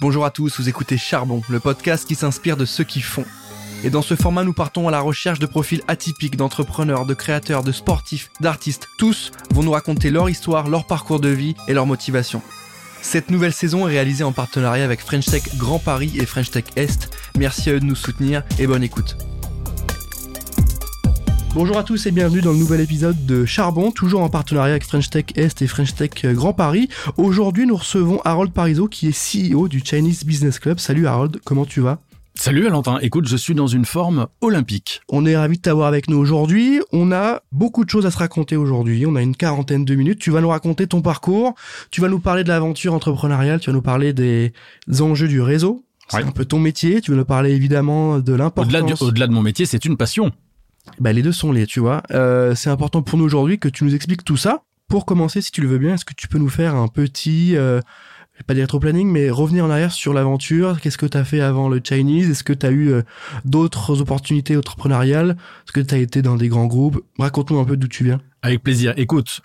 Bonjour à tous, vous écoutez Charbon, le podcast qui s'inspire de ceux qui font. Et dans ce format, nous partons à la recherche de profils atypiques d'entrepreneurs, de créateurs, de sportifs, d'artistes. Tous vont nous raconter leur histoire, leur parcours de vie et leur motivation. Cette nouvelle saison est réalisée en partenariat avec French Tech Grand Paris et French Tech Est. Merci à eux de nous soutenir et bonne écoute. Bonjour à tous et bienvenue dans le nouvel épisode de Charbon, toujours en partenariat avec French Tech Est et French Tech Grand Paris. Aujourd'hui, nous recevons Harold Parizeau qui est CEO du Chinese Business Club. Salut Harold, comment tu vas? Salut Valentin, écoute, je suis dans une forme olympique. On est ravi de t'avoir avec nous aujourd'hui. On a beaucoup de choses à se raconter aujourd'hui. On a une quarantaine de minutes. Tu vas nous raconter ton parcours. Tu vas nous parler de l'aventure entrepreneuriale. Tu vas nous parler des enjeux du réseau. C'est un peu ton métier. Tu vas nous parler évidemment de l'importance. Au-delà, au-delà de mon métier, c'est une passion. Bah, les deux sont liés, tu vois. Euh, c'est important pour nous aujourd'hui que tu nous expliques tout ça. Pour commencer, si tu le veux bien, est-ce que tu peux nous faire un petit, euh, vais pas dire trop planning, mais revenir en arrière sur l'aventure. Qu'est-ce que tu as fait avant le Chinese? Est-ce que tu as eu euh, d'autres opportunités entrepreneuriales? Est-ce que tu as été dans des grands groupes? Raconte-nous un peu d'où tu viens. Avec plaisir. Écoute,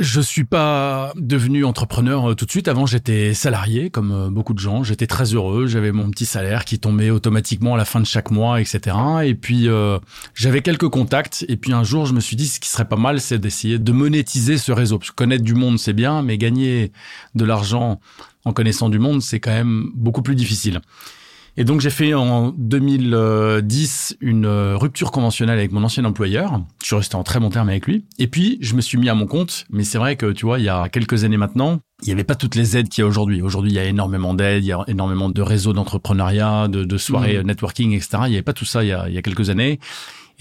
je suis pas devenu entrepreneur euh, tout de suite. Avant, j'étais salarié, comme euh, beaucoup de gens. J'étais très heureux. J'avais mon petit salaire qui tombait automatiquement à la fin de chaque mois, etc. Et puis, euh, j'avais quelques contacts. Et puis, un jour, je me suis dit, ce qui serait pas mal, c'est d'essayer de monétiser ce réseau. Connaître du monde, c'est bien, mais gagner de l'argent en connaissant du monde, c'est quand même beaucoup plus difficile. Et donc j'ai fait en 2010 une euh, rupture conventionnelle avec mon ancien employeur. Je suis resté en très bon terme avec lui. Et puis je me suis mis à mon compte. Mais c'est vrai que tu vois, il y a quelques années maintenant, il n'y avait pas toutes les aides qu'il y a aujourd'hui. Aujourd'hui, il y a énormément d'aides, il y a énormément de réseaux d'entrepreneuriat, de, de soirées mmh. networking, etc. Il n'y avait pas tout ça il y a, il y a quelques années.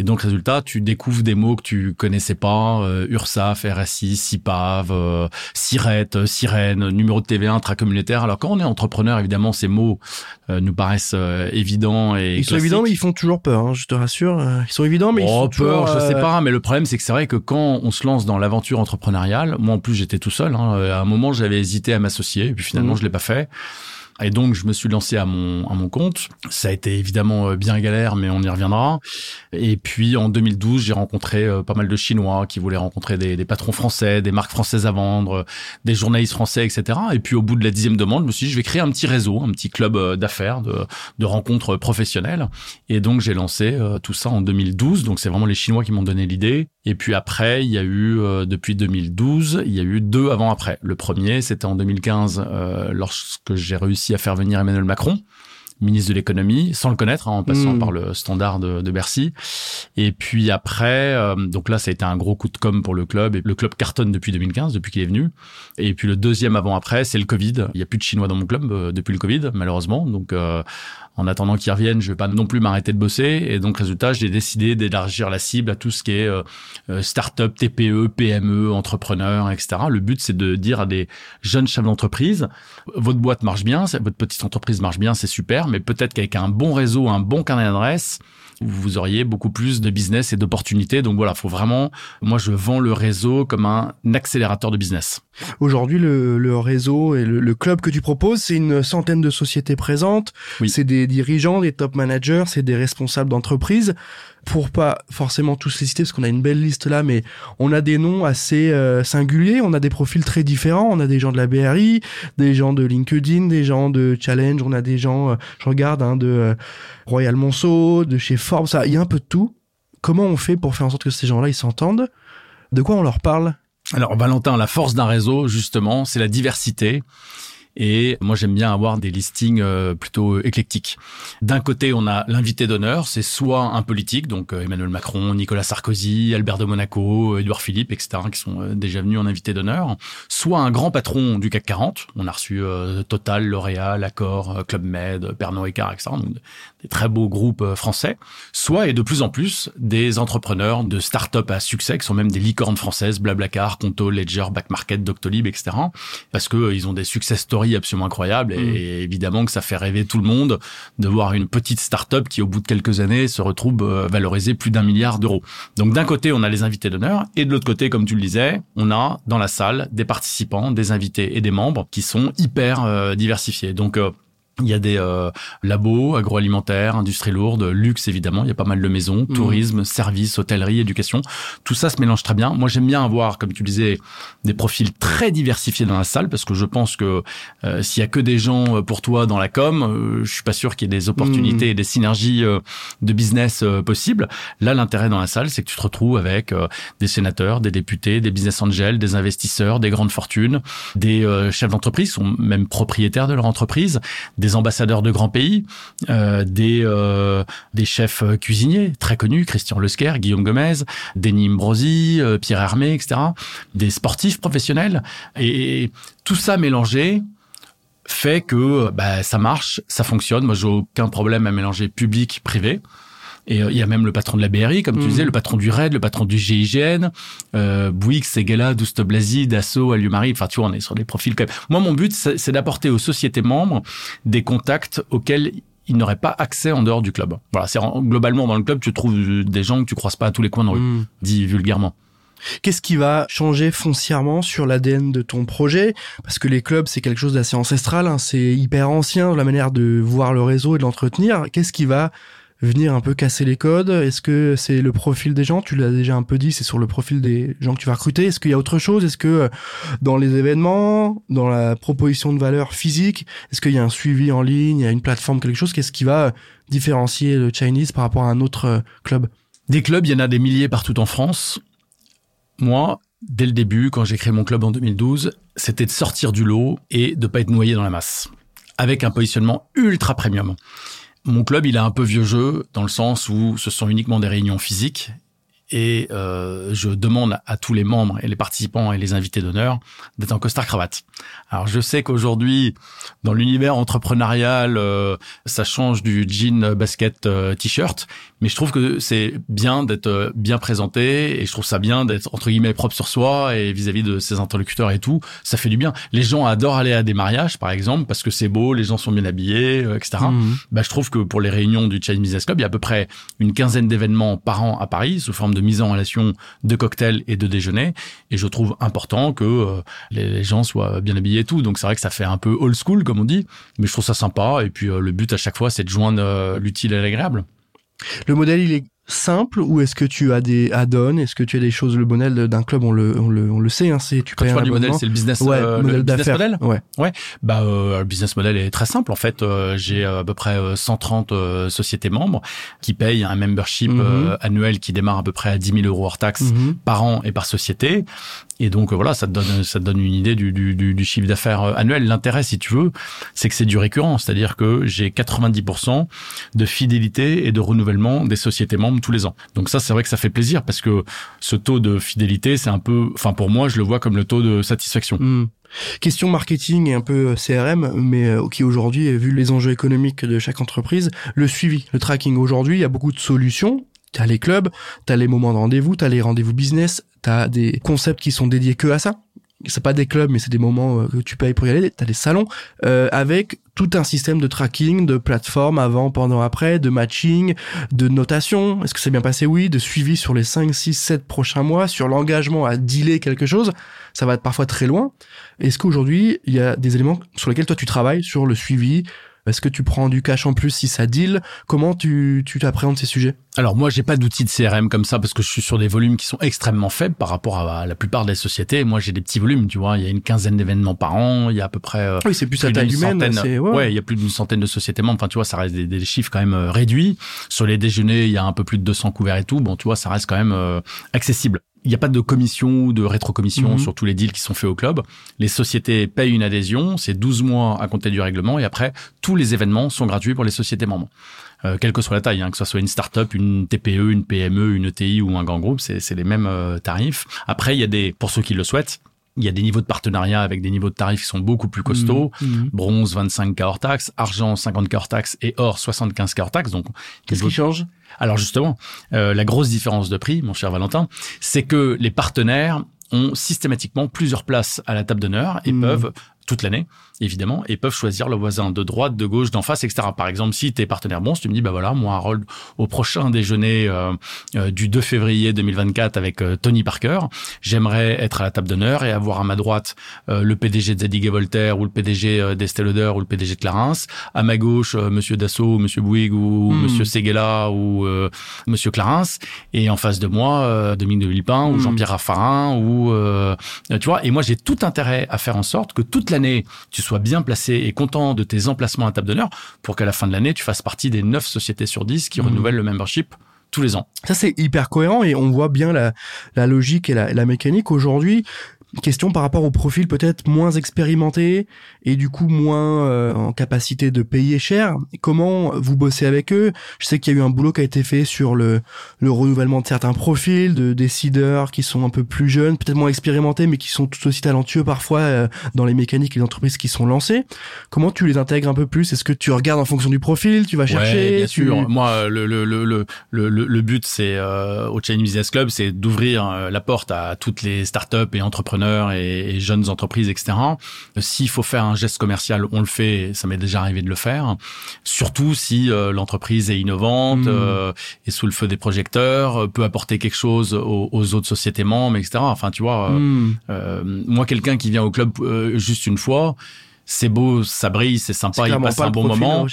Et donc, résultat, tu découvres des mots que tu connaissais pas, euh, URSAF, RSI, CIPAV, euh, SIRET, euh, Sirène, numéro de TVA intracommunautaire. Alors, quand on est entrepreneur, évidemment, ces mots euh, nous paraissent évidents et Ils sont évidents, mais ils font toujours peur, hein, je te rassure. Ils sont évidents, mais ils oh, font peur, toujours, je sais pas, mais le problème, c'est que c'est vrai que quand on se lance dans l'aventure entrepreneuriale, moi, en plus, j'étais tout seul. Hein, à un moment, j'avais hésité à m'associer, et puis finalement, mmh. je l'ai pas fait. Et donc, je me suis lancé à mon, à mon compte. Ça a été évidemment euh, bien galère, mais on y reviendra. Et puis, en 2012, j'ai rencontré euh, pas mal de Chinois qui voulaient rencontrer des, des, patrons français, des marques françaises à vendre, des journalistes français, etc. Et puis, au bout de la dixième demande, je me suis dit, je vais créer un petit réseau, un petit club euh, d'affaires, de, de rencontres professionnelles. Et donc, j'ai lancé tout ça en 2012. Donc, c'est vraiment les Chinois qui m'ont donné l'idée. Et puis après, il y a eu, depuis 2012, il y a eu deux avant-après. Le premier, c'était en 2015, lorsque j'ai réussi à faire venir Emmanuel Macron ministre de l'économie, sans le connaître, hein, en passant mmh. par le standard de, de, Bercy. Et puis après, euh, donc là, ça a été un gros coup de com pour le club. Et le club cartonne depuis 2015, depuis qu'il est venu. Et puis le deuxième avant-après, c'est le Covid. Il y a plus de Chinois dans mon club euh, depuis le Covid, malheureusement. Donc euh, en attendant qu'ils reviennent, je vais pas non plus m'arrêter de bosser. Et donc résultat, j'ai décidé d'élargir la cible à tout ce qui est euh, start-up, TPE, PME, entrepreneurs, etc. Le but, c'est de dire à des jeunes chefs d'entreprise, votre boîte marche bien, votre petite entreprise marche bien, c'est super mais peut-être qu'avec un bon réseau, un bon carnet d'adresses, vous auriez beaucoup plus de business et d'opportunités. Donc voilà, faut vraiment, moi je vends le réseau comme un accélérateur de business. Aujourd'hui, le, le, réseau et le, le, club que tu proposes, c'est une centaine de sociétés présentes. Oui. C'est des dirigeants, des top managers, c'est des responsables d'entreprise. Pour pas forcément tous les citer, parce qu'on a une belle liste là, mais on a des noms assez euh, singuliers, on a des profils très différents. On a des gens de la BRI, des gens de LinkedIn, des gens de Challenge, on a des gens, euh, je regarde, hein, de euh, Royal Monceau, de chez Il y a un peu de tout. Comment on fait pour faire en sorte que ces gens-là ils s'entendent? De quoi on leur parle? Alors Valentin, la force d'un réseau, justement, c'est la diversité. Et moi, j'aime bien avoir des listings euh, plutôt éclectiques. D'un côté, on a l'invité d'honneur, c'est soit un politique, donc euh, Emmanuel Macron, Nicolas Sarkozy, Albert de Monaco, Édouard Philippe, etc., qui sont euh, déjà venus en invité d'honneur, soit un grand patron du CAC 40. On a reçu Total, L'Oréal, Accor, Club Med, Pernod Ricard, etc., donc des très beaux groupes français. Soit, et de plus en plus, des entrepreneurs de start-up à succès, qui sont même des licornes françaises, Blablacar, Conto, Ledger, Back Market, Doctolib, etc., parce que ils ont des success stories absolument incroyable et, mm. évidemment que ça fait rêver tout le monde de voir une petite start-up qui au bout de quelques années se retrouve euh, valorisée plus d'un milliard d'euros. Donc d'un côté, on a les invités d'honneur et de l'autre côté, comme tu le disais, on a dans la salle des participants, des invités et des membres qui sont hyper euh, diversifiés. Donc euh, Il y a des euh, labos, agroalimentaires, industrie lourde, luxe évidemment. Il y a pas mal de maisons, mmh. tourisme, services, hôtellerie, éducation. Tout ça se mélange très bien. Moi, j'aime bien avoir, comme tu disais, des profils très diversifiés dans la salle parce que je pense que euh, s'il y a que des gens euh, pour toi dans la com, euh, je suis pas sûr qu'il y ait des opportunités mmh. et des synergies de business possibles. Là, l'intérêt dans la salle, c'est que tu te retrouves avec des sénateurs, des députés, des business angels, des investisseurs, des grandes fortunes, des chefs d'entreprise, sont même propriétaires de leur entreprise, des ambassadeurs de grands pays, euh, des euh, des chefs cuisiniers très connus, Christian Lesquer, Guillaume Gomez, Denis Mbrosi, euh, Pierre Hermé, etc. Des sportifs professionnels et, tout ça mélangé fait que bah, ça marche, ça fonctionne. Moi, j'ai aucun problème à mélanger public Et euh, il y a même le patron de la BRI, comme tu mmh. disais, le patron du RAID, le patron du GIGN, euh, Bouygues, Segala, Douste Blasi, Dassault, Alumari. Enfin, tu vois, on est sur des profils quand même. Moi, mon but, c'est d'apporter aux sociétés membres des contacts auxquels ils n'auraient pas accès en dehors du club. Voilà, c'est globalement dans le club, tu trouves des gens que tu croises pas à tous les coins de rue, mmh. dit vulgairement. Qu'est-ce qui va changer foncièrement sur l'ADN de ton projet? Parce que les clubs, c'est quelque chose d'assez ancestral, hein, c'est hyper ancien, la manière de voir le réseau et de l'entretenir. Qu'est-ce qui va venir un peu casser les codes Est-ce que c'est le profil des gens? Tu l'as déjà un peu dit, c'est sur le profil des gens que tu vas recruter. Est-ce qu'il y a autre chose? Est-ce que euh, dans les événements, dans la proposition de valeur physique, est-ce qu'il y a un suivi en ligne, il y a une plateforme, quelque chose? Qu'est-ce qui va différencier le Chinese par rapport à un autre euh, club? Des clubs, il y en a des milliers partout en France. Moi, dès le début, quand j'ai créé mon club en 2012, c'était de sortir du lot et de pas être noyé dans la masse, avec un positionnement ultra premium. Mon club, il a un peu vieux jeu dans le sens où ce sont uniquement des réunions physiques et euh, je demande à tous les membres et les participants et les invités d'honneur d'être en costard cravate. Alors je sais qu'aujourd'hui dans l'univers entrepreneurial euh, ça change du jean basket euh, t-shirt mais je trouve que c'est bien d'être euh, bien présenté et je trouve ça bien d'être entre guillemets propre sur soi et vis-à-vis de ses interlocuteurs et tout ça fait du bien les gens adorent aller à des mariages par exemple parce que c'est beau les gens sont bien habillés etc mmh. bah je trouve que pour les réunions du Chinese Business Club il y a à peu près une quinzaine d'événements par an à Paris sous forme de mise en relation de cocktails et de déjeuner. Et je trouve important que euh, les, gens soient bien habillés et tout. Donc c'est vrai que ça fait un peu old school, comme on dit. Mais je trouve ça sympa. Et puis euh, le but à chaque fois, c'est de joindre euh, l'utile à l'agréable. Le modèle, il est simple ou est-ce que tu as des add-ons? Est-ce que tu as des choses Le modèle d'un club, on le, on le, on le sait. Hein, c'est tu Quand tu parles du modèle, c'est le business, ouais, euh, modèle business model. Ouais. Ouais. Bah, euh, le business model est très simple en fait. Euh, j'ai à peu près 130 sociétés membres qui payent un membership mhm. annuel qui démarre à peu près à 10 000 euros hors taxes mhm. par an et par société. Et donc voilà, ça te donne ça te donne une idée du, du, du, chiffre d'affaires annuel. L'intérêt, si tu veux, c'est que c'est du récurrent, c'est-à-dire que j'ai 90% de fidélité et de renouvellement des sociétés membres tous les ans. Donc ça, c'est vrai que ça fait plaisir parce que ce taux de fidélité, c'est un peu, enfin pour moi, je le vois comme le taux de satisfaction. Hmm. Question marketing et un peu euh, CRM, mais euh, qui aujourd'hui, vu les enjeux économiques de chaque entreprise, le suivi, le tracking. Aujourd'hui, il y a beaucoup de solutions. T'as les clubs, t'as les moments de rendez-vous, t'as les rendez-vous business, t'as des concepts qui sont dédiés que à ça c'est pas des clubs, mais c'est des moments euh, que tu payes pour y aller. T'as des salons euh, avec tout un système de tracking, de plateforme avant, pendant, après, de matching, de notation. Est-ce que c'est bien passé? Oui. De suivi sur les 5, 6, 7 prochains mois, sur l'engagement à dealer quelque chose. Ça va être parfois très loin. Est-ce qu'aujourd'hui, il y a des éléments sur lesquels toi tu travailles, sur le suivi, est-ce que tu prends du cash en plus si ça deal? Comment tu tu t'appréhendes ces sujets? Alors moi, j'ai pas d'outil de CRM comme ça parce que je suis sur des volumes qui sont extrêmement faibles par rapport à la plupart des sociétés. Moi, j'ai des petits volumes, tu vois. Il y a une quinzaine d'événements par an. Il y a à peu près. Euh, oui, c'est plus, à taille humaine. ouais. il y a plus d'une centaine de sociétés membres. Enfin, tu vois, ça reste des, chiffres quand même euh, réduits. Sur les déjeuners, il y a un peu plus de 200 couverts et tout. Bon, tu vois, ça reste quand même euh, accessible il n'y a pas de commission ou de rétrocommission mhm. sur tous les deals qui sont faits au club. Les sociétés payent une adhésion, c'est 12 mois à compter du règlement, et après, tous les événements sont gratuits pour les sociétés membres. Euh, quelle que soit la taille, hein, que ce soit une start-up, une TPE, une PME, une ETI ou un grand groupe, c'est les mêmes euh, tarifs. Après, il y a des, pour ceux qui le souhaitent, il y a des niveaux de partenariat avec des niveaux de tarifs qui sont beaucoup plus costauds. Mhm. Mhm. Bronze 25 k hors taxe, argent 50 k hors taxe et or 75 k hors taxe. Donc qu'est-ce qui change? Alors justement, euh, la grosse différence de prix, mon cher Valentin, c'est que les partenaires ont systématiquement plusieurs places à la table d'honneur et mhm. peuvent toute l'année, évidemment, et peuvent choisir le voisin de droite, de gauche, d'en face, etc. Par exemple, si tu es partenaire bon, si tu me dis, bah voilà, moi, Harold, au prochain déjeuner euh, euh, du 2 février 2024 avec euh, Tony Parker, j'aimerais être à la table d'honneur et avoir à ma droite le PDG de Zadig et Voltaire ou le PDG d'Estée Lauder ou le PDG de Clarins, à ma gauche, Monsieur Dassault, Monsieur Bouygues ou hmm. Monsieur Seguela ou Monsieur Clarins, et en face de moi, Dominique de Villepin ou hmm. Jean-Pierre Raffarin ou tu vois. Et moi, j'ai tout intérêt à faire en sorte que toute l'année, tu sois bien placé et content de tes emplacements à table d'honneur pour qu'à la fin de l'année, tu fasses partie des neuf sociétés sur 10 qui mmh. renouvellent le membership tous les ans. Ça, c'est hyper cohérent et on voit bien la, la logique et la, la mécanique. Aujourd'hui, question par rapport au profil peut-être moins expérimenté et du coup moins euh, en capacité de payer cher. Comment vous bossez avec eux? Je sais qu'il y a eu un boulot qui a été fait sur le, le renouvellement de certains profils, de décideurs qui sont un peu plus jeunes, peut-être moins expérimentés, mais qui sont tout aussi talentueux parfois euh, dans les mécaniques et les entreprises qui sont lancées. Comment tu les intègres un peu plus? Est-ce que tu regardes en fonction du profil? Tu vas chercher bien sûr. Moi, le, le, le, le, le, le but, c'est euh, au Chinese Business Club, c'est d'ouvrir la porte à toutes les startups et entrepreneurs et, jeunes entreprises, etc. S'il faut faire un geste commercial, on le fait. Ça m'est déjà arrivé de le faire. Surtout si euh, l'entreprise est innovante, mmh. euh, est sous le feu des projecteurs, euh, peut apporter quelque chose aux, autres sociétés membres, etc. Enfin, tu vois, mmh. moi, quelqu'un qui vient au club juste une fois, c'est beau, ça brille, c'est sympa, il passe un bon moment.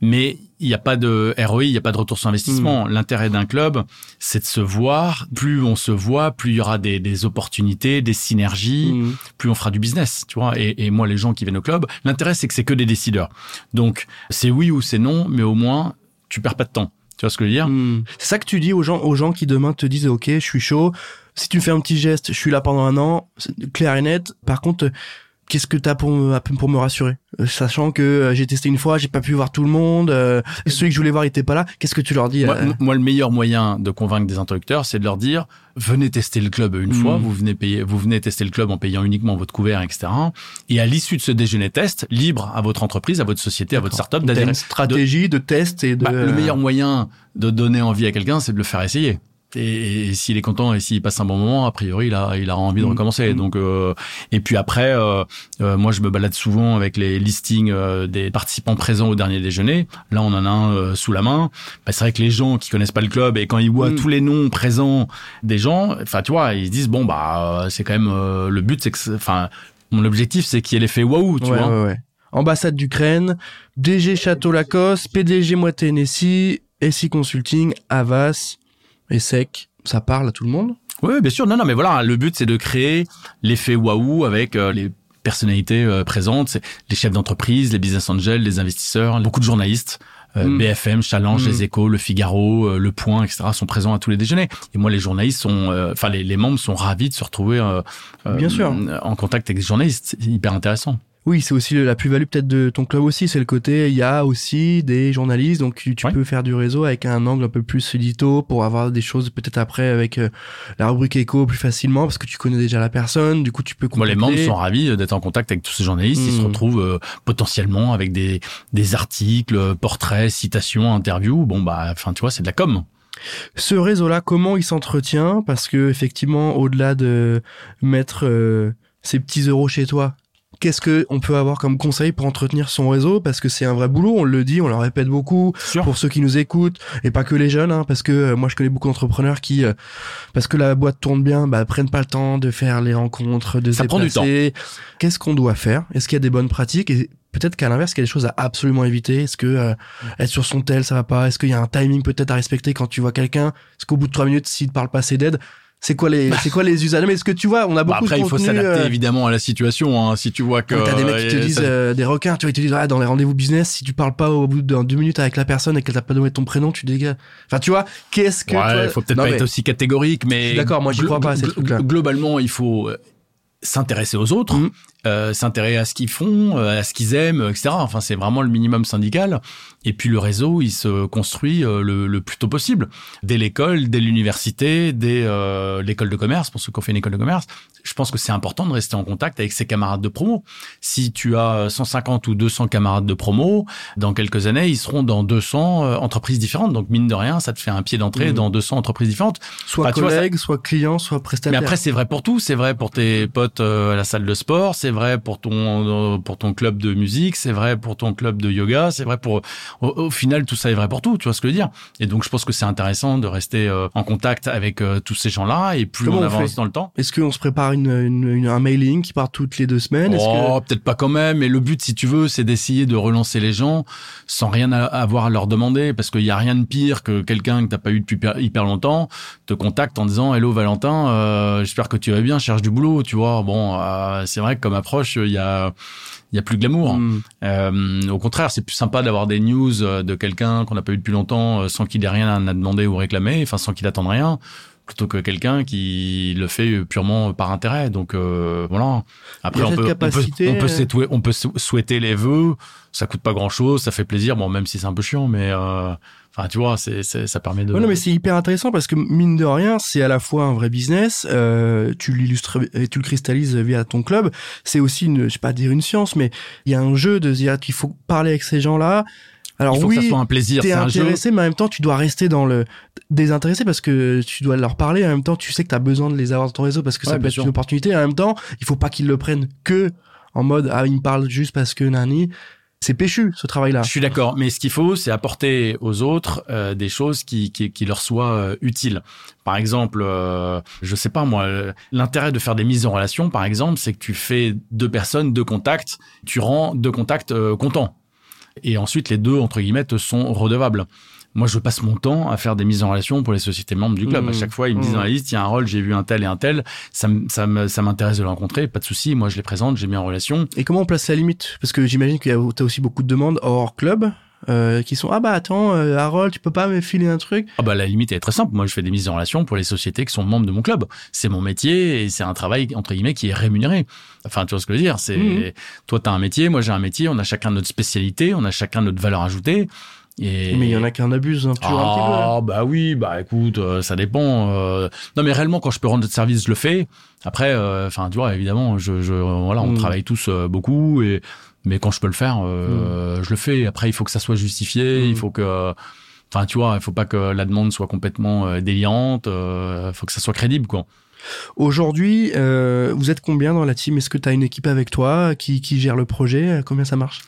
Mais il n'y a pas de ROI, il n'y a pas de retour sur investissement. Hmm. L'intérêt d'un club, c'est de se voir. Plus on se voit, plus il y aura des, opportunités, des synergies, hmm. plus on fera du business, tu vois. Et, moi, les gens qui viennent au club, l'intérêt, c'est que c'est que des décideurs. Donc, c'est oui ou c'est non, mais au moins, tu perds pas de temps. Tu vois ce que je veux dire? Hmm. C'est ça que tu dis aux gens, aux gens qui demain te disent, OK, je suis chaud. Si tu fais un petit geste, je suis là pendant un an, clair et net. Par contre, qu'est-ce que t'as pour me, pour me rassurer? Euh, Sachant que euh, j'ai testé une fois, j'ai pas pu voir tout le monde, euh, celui que je voulais voir était pas là, qu'est-ce que tu leur dis moi, le meilleur moyen de convaincre des interlocuteurs, c'est de leur dire venez tester le club une fois, hmm. vous venez payer, vous venez tester le club en payant uniquement votre couvert, etc. Et à l'issue de ce déjeuner test, libre à votre entreprise, à votre société, à votre startup d'adhérer. Une stratégie de, test et de... Bah, le meilleur moyen de donner envie à quelqu'un, c'est de le faire essayer et, s'il est content et s'il passe un bon moment, a priori, il a, il a envie de mm. recommencer. Mm. Donc, euh, et puis après, euh, euh, moi, je me balade souvent avec les listings des participants présents au dernier déjeuner. Là, on en a un sous la main. Bah, c'est vrai que les gens qui connaissent pas le club et quand ils voient mm. tous les noms présents des gens, enfin, tu vois, ils se disent bon, bah, c'est quand même le but, c'est que, enfin, mon objectif, c'est qu'il y ait l'effet waouh, tu vois. Ouais, ouais. Ambassade d'Ukraine, DG Château Lacoste, PDG Moitié Nessie, SI Consulting, Avas, et sec, ça parle à tout le monde Oui, bien sûr. Non, non, mais voilà, le but c'est de créer l'effet waouh avec euh, les personnalités euh, présentes, les chefs d'entreprise, les business angels, les investisseurs, beaucoup de journalistes. Euh, mm. BFM, Challenge, mm. Les Échos, Le Figaro, Le Point, etc. sont présents à tous les déjeuners. Et moi, les journalistes sont, enfin les, les, membres sont ravis de se retrouver Bien sûr. en contact avec les journalistes. C'est hyper intéressant. Oui, c'est aussi la plus-value peut-être de ton club aussi, c'est le côté, il y a aussi des journalistes, donc tu, peux faire du réseau avec un angle un peu plus édito pour avoir des choses peut-être après avec euh, la rubrique écho plus facilement parce que tu connais déjà la personne, du coup tu peux Moi, les membres sont ravis euh, d'être en contact avec tous ces journalistes, ils se hmm. retrouvent euh, potentiellement avec des, des articles, portraits, citations, interviews, bon bah, enfin tu vois, c'est de la com. Ce réseau-là, comment il s'entretient? Parce que effectivement, au-delà de mettre ces petits euros chez toi, qu'est-ce que on peut avoir comme conseil pour entretenir son réseau? Parce que c'est un vrai boulot on le dit on le répète beaucoup pour ceux qui nous écoutent et pas que les jeunes hein, parce que euh, moi je connais beaucoup d'entrepreneurs qui euh, parce que la boîte tourne bien bah prennent pas le temps de faire les rencontres de ça prend du temps. Qu'est-ce qu'on doit faire? Est-ce qu'il y a des bonnes pratiques? Et peut-être qu'à l'inverse, il y a des choses à absolument éviter. Est-ce que euh, être sur son tel, ça va pas? Est-ce qu'il y a un timing peut-être à respecter quand tu vois quelqu'un? Est-ce qu'au bout de trois minutes, s'il te parle pas assez d'aide, c'est quoi les c'est quoi les usages? Mais est-ce que tu vois on a beaucoup après il faut s'adapter euh, évidemment à la situation hein. si tu vois que t'as des mecs qui te disent euh, des requins tu vois ils te disent ah, dans les rendez-vous business si tu parles pas au bout de deux minutes avec la personne et qu'elle t'a pas donné ton prénom tu dégages. Enfin tu vois qu'est-ce que ouais, il faut peut-être pas être aussi catégorique mais d'accord moi j'y crois pas à ces trucs là globalement il faut s'intéresser aux autres, mm. euh, s'intéresser à ce qu'ils font, euh, à ce qu'ils aiment, etc. Enfin, c'est vraiment le minimum syndical. Et puis le réseau, il se construit euh, le, le, plus tôt possible, dès l'école, dès l'université, dès l'école de commerce. Pour ceux qui ont fait une école de commerce, je pense que c'est important de rester en contact avec ses camarades de promo. Si tu as 150 ou 200 camarades de promo, dans quelques années, ils seront dans 200 euh, entreprises différentes. Donc, mine de rien, ça te fait un pied d'entrée mmh. dans 200 entreprises différentes. Soit collègues, soit clients, soit prestataires. Mais après, c'est vrai pour tout. C'est vrai pour tes potes euh, à la salle de sport. C'est vrai pour ton, pour ton club de musique. C'est vrai pour ton club de yoga. C'est vrai pour, au, final, tout ça est vrai pour tout. Tu vois ce que je veux dire? Et donc, je pense que c'est intéressant de rester euh, en contact avec tous ces gens-là et plus on, avance dans le temps. Est-ce qu'on se prépare une, une, un mailing qui part toutes les deux semaines Oh, peut-être pas quand même. Mais le but, si tu veux, c'est d'essayer de relancer les gens sans rien avoir à leur demander, parce qu'il y a rien de pire que quelqu'un que t'as pas eu depuis hyper longtemps te contacte en disant Hello Valentin, euh, j'espère que tu vas bien, cherche du boulot, tu vois. Bon, euh, c'est vrai que comme approche, il y a il y a plus de glamour. Mm. Euh, au contraire, c'est plus sympa d'avoir des news de quelqu'un qu'on n'a pas eu depuis longtemps sans qu'il ait rien à demander ou réclamer, enfin sans qu'il attende rien plutôt que quelqu'un qui le fait purement par intérêt. Donc euh, voilà. Après, on peut, on peut, on peut, souhaiter, on peut souhaiter les vœux. Ça coûte pas grand chose, ça fait plaisir. Bon, même si c'est un peu chiant, mais euh, enfin, tu vois, c'est, ça permet de. non, mais c'est hyper intéressant parce que mine de rien, c'est à la fois un vrai business. Euh, tu l'illustres et tu le cristallises via ton club. C'est aussi une, je sais pas dire une science, mais il y a un jeu de dire qu'il faut parler avec ces gens-là alors il faut oui, que ça soit un plaisir. T'es intéressé, mais en même temps, tu dois rester dans le désintéressé parce que tu dois leur parler. En même temps, tu sais que tu as besoin de les avoir dans ton réseau parce que ça peut être une opportunité. En même temps, il faut pas qu'ils le prennent que en mode ah il me parle juste parce que nani. C'est péchu ce travail-là. Je suis d'accord, mais ce qu'il faut, c'est apporter aux autres euh, des choses qui, qui, qui leur soient euh, utiles. Par exemple, euh, je sais pas moi, l'intérêt de faire des mises en relation, par exemple, c'est que tu fais deux personnes, deux contacts, tu rends deux contacts contents et ensuite les deux entre guillemets sont redevables. Moi, je passe mon temps à faire des mises en relation pour les sociétés membres du club. À mmh. chaque fois, ils me disent mmh. dans la liste, il y a un rôle, j'ai vu un tel et un tel. Ça, ça, ça m'intéresse de le rencontrer, pas de souci. Moi, je les présente, j'ai mis en relation. Et comment on place la limite? Parce que j'imagine qu'il y a aussi beaucoup de demandes hors club. Euh, qui sont ah bah attends euh, Harold tu peux pas me filer un truc? Ah bah la limite est très simple moi je fais des mises en relation pour les sociétés qui sont membres de mon club c'est mon métier et c'est un travail entre guillemets qui est rémunéré enfin tu vois ce que je veux dire? C'est mmh. toi t'as un métier moi j'ai un métier on a chacun notre spécialité on a chacun notre valeur ajoutée et... Mais il y en a qui en abusent un, peu. Ah, bah oui, bah écoute, euh, ça dépend. Euh. Non, mais réellement, quand je peux rendre de service, je le fais. Après, enfin, tu vois, évidemment, je, je voilà, on mmh. travaille tous beaucoup et mais quand je peux le faire, euh, mm. je le fais. Après, il faut que ça soit justifié. Il mm. faut que, enfin, tu vois, il faut pas que la demande soit complètement euh, déliante. Euh, il faut que ça soit crédible, quoi. Aujourd'hui, euh, vous êtes combien dans la team? Est-ce que tu as une équipe avec toi qui, qui gère le projet? Combien ça marche?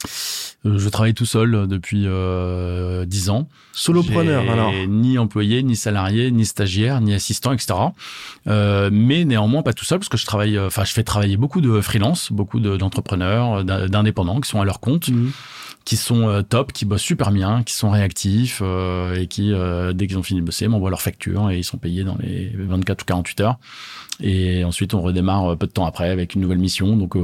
Euh, Je travaille tout seul depuis euh, 10 ans. Solopreneur alors Ni employé, ni salarié, ni stagiaire, ni assistant, etc. Euh, mais néanmoins pas tout seul parce que je travaille, enfin je fais travailler beaucoup de freelance, beaucoup d'entrepreneurs, d'indépendants qui sont à leur compte. Mmh qui sont euh, top, qui bossent super bien, qui sont réactifs euh, et qui, euh, dès qu'ils ont fini de bosser, m'envoient leur facture et ils sont payés dans les 24 ou 48 heures. Et ensuite, on redémarre peu de temps après avec une nouvelle mission. Donc,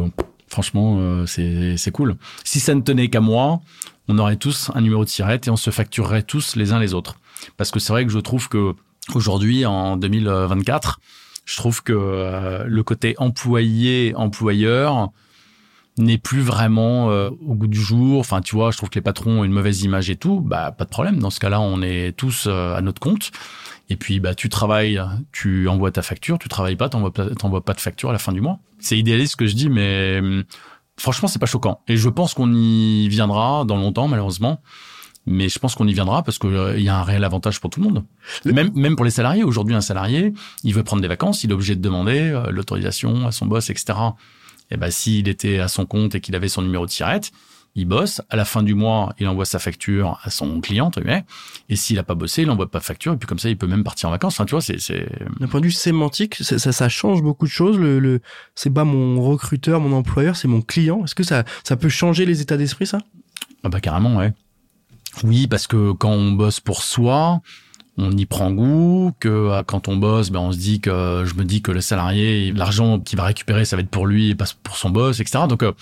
franchement, c'est cool. Si ça ne tenait qu'à moi, on aurait tous un numéro de sirette et on se facturerait tous les uns les autres. Parce que c'est vrai que je trouve que aujourd'hui, en 2024, je trouve que le côté employé-employeur, n'est plus vraiment euh, au goût du jour. Enfin, tu vois, je trouve que les patrons ont une mauvaise image et tout. Bah, pas de problème. Dans ce cas-là, on est tous euh, à notre compte. Et puis, bah, tu travailles, tu envoies ta facture. Tu travailles pas, t'envoies pas, t'envoies pas de facture à la fin du mois. C'est idéaliste ce que je dis, mais hum, franchement, c'est pas choquant. Et je pense qu'on y viendra dans longtemps, malheureusement. Mais je pense qu'on y viendra parce qu'il euh, y a un réel avantage pour tout le monde. Même, même pour les salariés. Aujourd'hui, un salarié, il veut prendre des vacances, il est obligé de demander l'autorisation à son boss, etc et eh ben s'il était à son compte et qu'il avait son numéro de tirette, il bosse. À la fin du mois, il envoie sa facture à son client, Et s'il a pas bossé, il envoie pas de facture. Et puis comme ça, il peut même partir en vacances. Enfin, tu vois, c'est, c'est... D'un point de vue sémantique, ça, ça, change beaucoup de choses. Le, le, c'est pas mon recruteur, mon employeur, c'est mon client. Est-ce que ça, ça peut changer les états d'esprit, ça? Ah bah carrément, ouais. Oui, parce que quand on bosse pour soi, on y prend goût, que euh, quand on bosse, ben on se dit que je me dis que le salarié, l'argent qu'il va récupérer, ça va être pour lui et pas pour son boss, etc. Donc euh,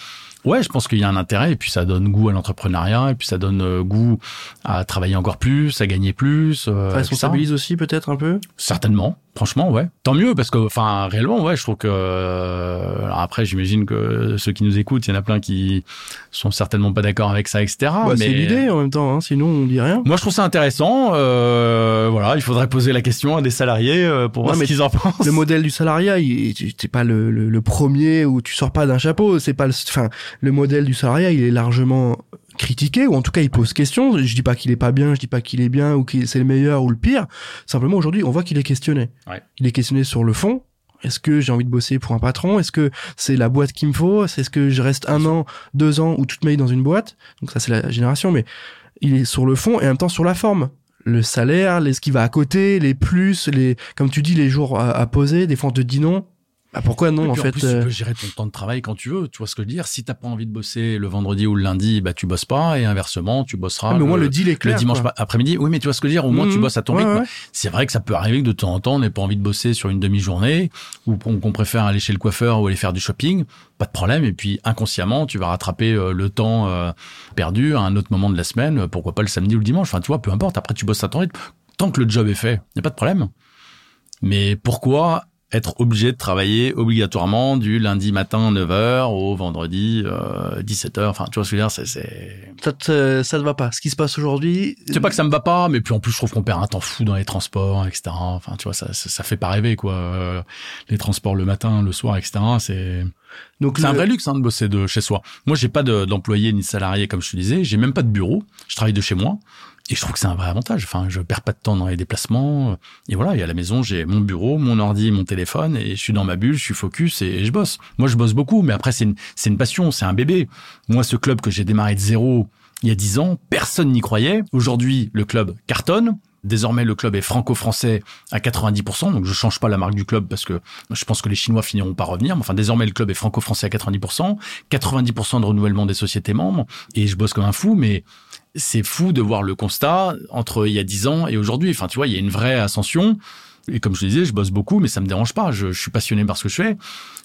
ouais, je pense qu'il y a un intérêt et puis ça donne goût à l'entrepreneuriat et puis ça donne euh, goût à travailler encore plus, à gagner plus. ça responsabilise aussi peut-être un peu? Certainement, Franchement, ouais. Tant mieux parce que, enfin, réellement, ouais, je trouve que. alors après, j'imagine que ceux qui nous écoutent, il y en a plein qui sont certainement pas d'accord avec ça, etc. Mais... C'est l'idée en même temps. Hein, sinon, on dit rien. Moi, je trouve ça intéressant. Euh, voilà, il faudrait poser la question à des salariés euh, pour voir ce qu'ils en pensent. Le modèle du salariat, c'est pas le, le, le, premier où tu sors pas d'un chapeau. C'est pas le. Enfin, le modèle du salariat, il est largement critiqué ou en tout cas il pose question. Je dis pas qu'il est pas bien, je dis pas qu'il est bien ou que c'est le meilleur ou le pire. Simplement aujourd'hui, on voit qu'il est questionné. Il est questionné sur le fond. Est-ce que j'ai envie de bosser pour un patron? Est-ce que c'est la boîte qu'il me faut? Est-ce que je reste un an, deux ans ou toute ma vie dans une boîte? Donc ça c'est la génération, mais il est sur le fond et en même temps sur la forme le salaire, les, ce qui va à côté, les plus, les, comme tu dis, les jours à, poser, des fois on te dit non, bah pourquoi non en fait Tu euh, peux gérer ton temps de travail quand tu veux. Tu vois ce que je veux dire? Si t'as pas envie de bosser le vendredi ou le lundi, bah tu bosses pas et inversement tu bosseras. Ah, mais au moins le deal est clair. Le dimanche après-midi. Oui, mais tu vois ce que je veux dire? Au moins tu mmh. bosses à ton rythme. C'est vrai que ça peut arriver que de temps en temps on n'ait pas envie de bosser sur une demi-journée ou qu'on préfère aller chez le coiffeur ou aller faire du shopping. Pas de problème. Et puis inconsciemment tu vas rattraper euh, le temps euh, perdu à un autre moment de la semaine. Pourquoi pas le samedi ou le dimanche Enfin tu vois, peu importe. Après tu bosses à ton rythme. Tant que le job est fait, y a pas de problème. Mais pourquoi être obligé de travailler obligatoirement du lundi matin 9h au vendredi euh, 17h. Enfin, tu vois ce que je veux dire, c'est, c'est... Ça te, ça te va pas. Ce qui se passe aujourd'hui. C'est pas que ça me va pas, mais puis en plus, je trouve qu'on perd un temps fou dans les transports, etc. Enfin, tu vois, ça, ça, fait pas rêver, quoi. les transports le matin, le soir, etc. C'est, donc c'est un vrai luxe hein, de bosser de chez soi. Moi, j'ai pas d'employé ni de salarié comme je te disais. J'ai même pas de bureau. Je travaille de chez moi. Et je trouve que c'est un vrai avantage. Enfin, je perds pas de temps dans les déplacements. Et voilà, et à la maison, j'ai mon bureau, mon ordi, mon téléphone, et je suis dans ma bulle, je suis focus et, je bosse. Moi, je bosse beaucoup, mais après, c'est une, une passion, c'est un bébé. Moi, ce club que j'ai démarré de zéro il y a dix ans, personne n'y croyait. Aujourd'hui, le club cartonne. Désormais, le club est franco-français à 90%, donc je change pas la marque du club parce que je pense que les Chinois finiront par revenir. Enfin, désormais, le club est franco-français à 90%, 90% de renouvellement des sociétés membres, et je bosse comme un fou, mais c'est fou de voir le constat entre il y a dix ans et aujourd'hui. Enfin, tu vois, il y a une vraie ascension. Et comme je disais, je bosse beaucoup, mais ça me dérange pas. Je, suis passionné par ce que je fais.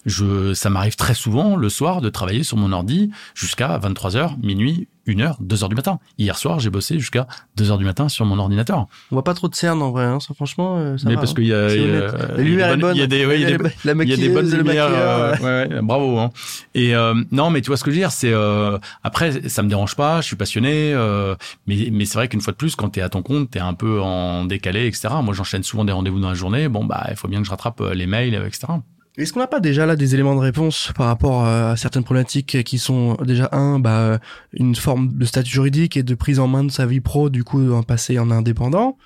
Je, ça m'arrive très souvent le soir de travailler sur mon ordi jusqu'à 23 h minuit, 1 heure, 2 heures du matin. Hier soir, j'ai bossé jusqu'à 2 heures du matin sur mon ordinateur. On voit pas trop de cernes en vrai, hein, ça franchement. Euh, ça Mais parce hein. qu'il y a, la lumière est bonne. Il y a des, ouais, il y a des, la il y a des bonnes lumières. Euh, ouais, ouais, bravo. Hein. Et euh, non, mais tu vois ce que je veux dire, c'est euh, après, ça me dérange pas. Je suis passionné, euh, mais mais c'est vrai qu'une fois de plus, quand t'es à ton compte, t'es un peu en décalé, etc. Moi, j'enchaîne souvent des rendez-vous dans la journée. Bon, bah, il faut bien que je rattrape les mails, etc. Est-ce qu'on n'a pas déjà là des éléments de réponse par rapport à certaines problématiques qui sont déjà un, bah, une forme de statut juridique et de prise en main de sa vie pro, du coup, en passer en indépendant?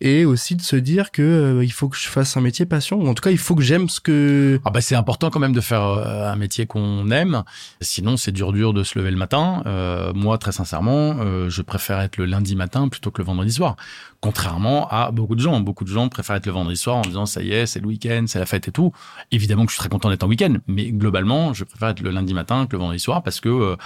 Et aussi de se dire que euh, il faut que je fasse un métier passion ou en tout cas il faut que j'aime ce que ah bah c'est important quand même de faire euh, un métier qu'on aime. Sinon c'est dur dur de se lever le matin. Euh, moi très sincèrement euh, je préfère être le lundi matin plutôt que le vendredi soir. Contrairement à beaucoup de gens. Beaucoup de gens préfèrent être le vendredi soir en disant ça y est c'est le week-end c'est la fête et tout. Évidemment que je suis très content d'être en week-end mais globalement je préfère être le lundi matin que le vendredi soir parce que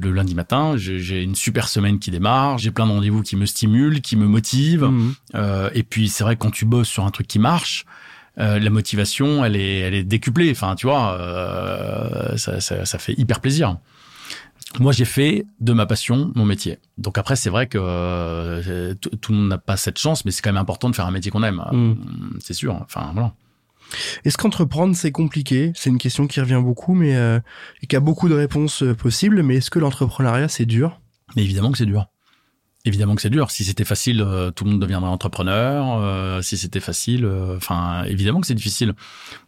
le lundi matin, j'ai une super semaine qui démarre, j'ai plein de rendez-vous qui me stimulent, qui me motivent. Mhm. Euh, et puis c'est vrai quand tu bosses sur un truc qui marche, euh, la motivation, elle est, elle est décuplée. Enfin, tu vois, euh, ça, ça, ça, fait hyper plaisir. Moi, j'ai fait de ma passion mon métier. Donc après, c'est vrai que tout le monde n'a pas cette chance, mais c'est quand même important de faire un métier qu'on aime. Mhm. C'est sûr. Enfin, voilà. Est-ce qu'entreprendre c'est compliqué? C'est une question qui revient beaucoup, mais euh, et qui a beaucoup de réponses euh, possibles. Mais est-ce que l'entrepreneuriat c'est dur? Mais évidemment que c'est dur. Évidemment que c'est dur. Si c'était facile, euh, tout le monde deviendrait entrepreneur. si c'était facile, enfin évidemment que c'est difficile.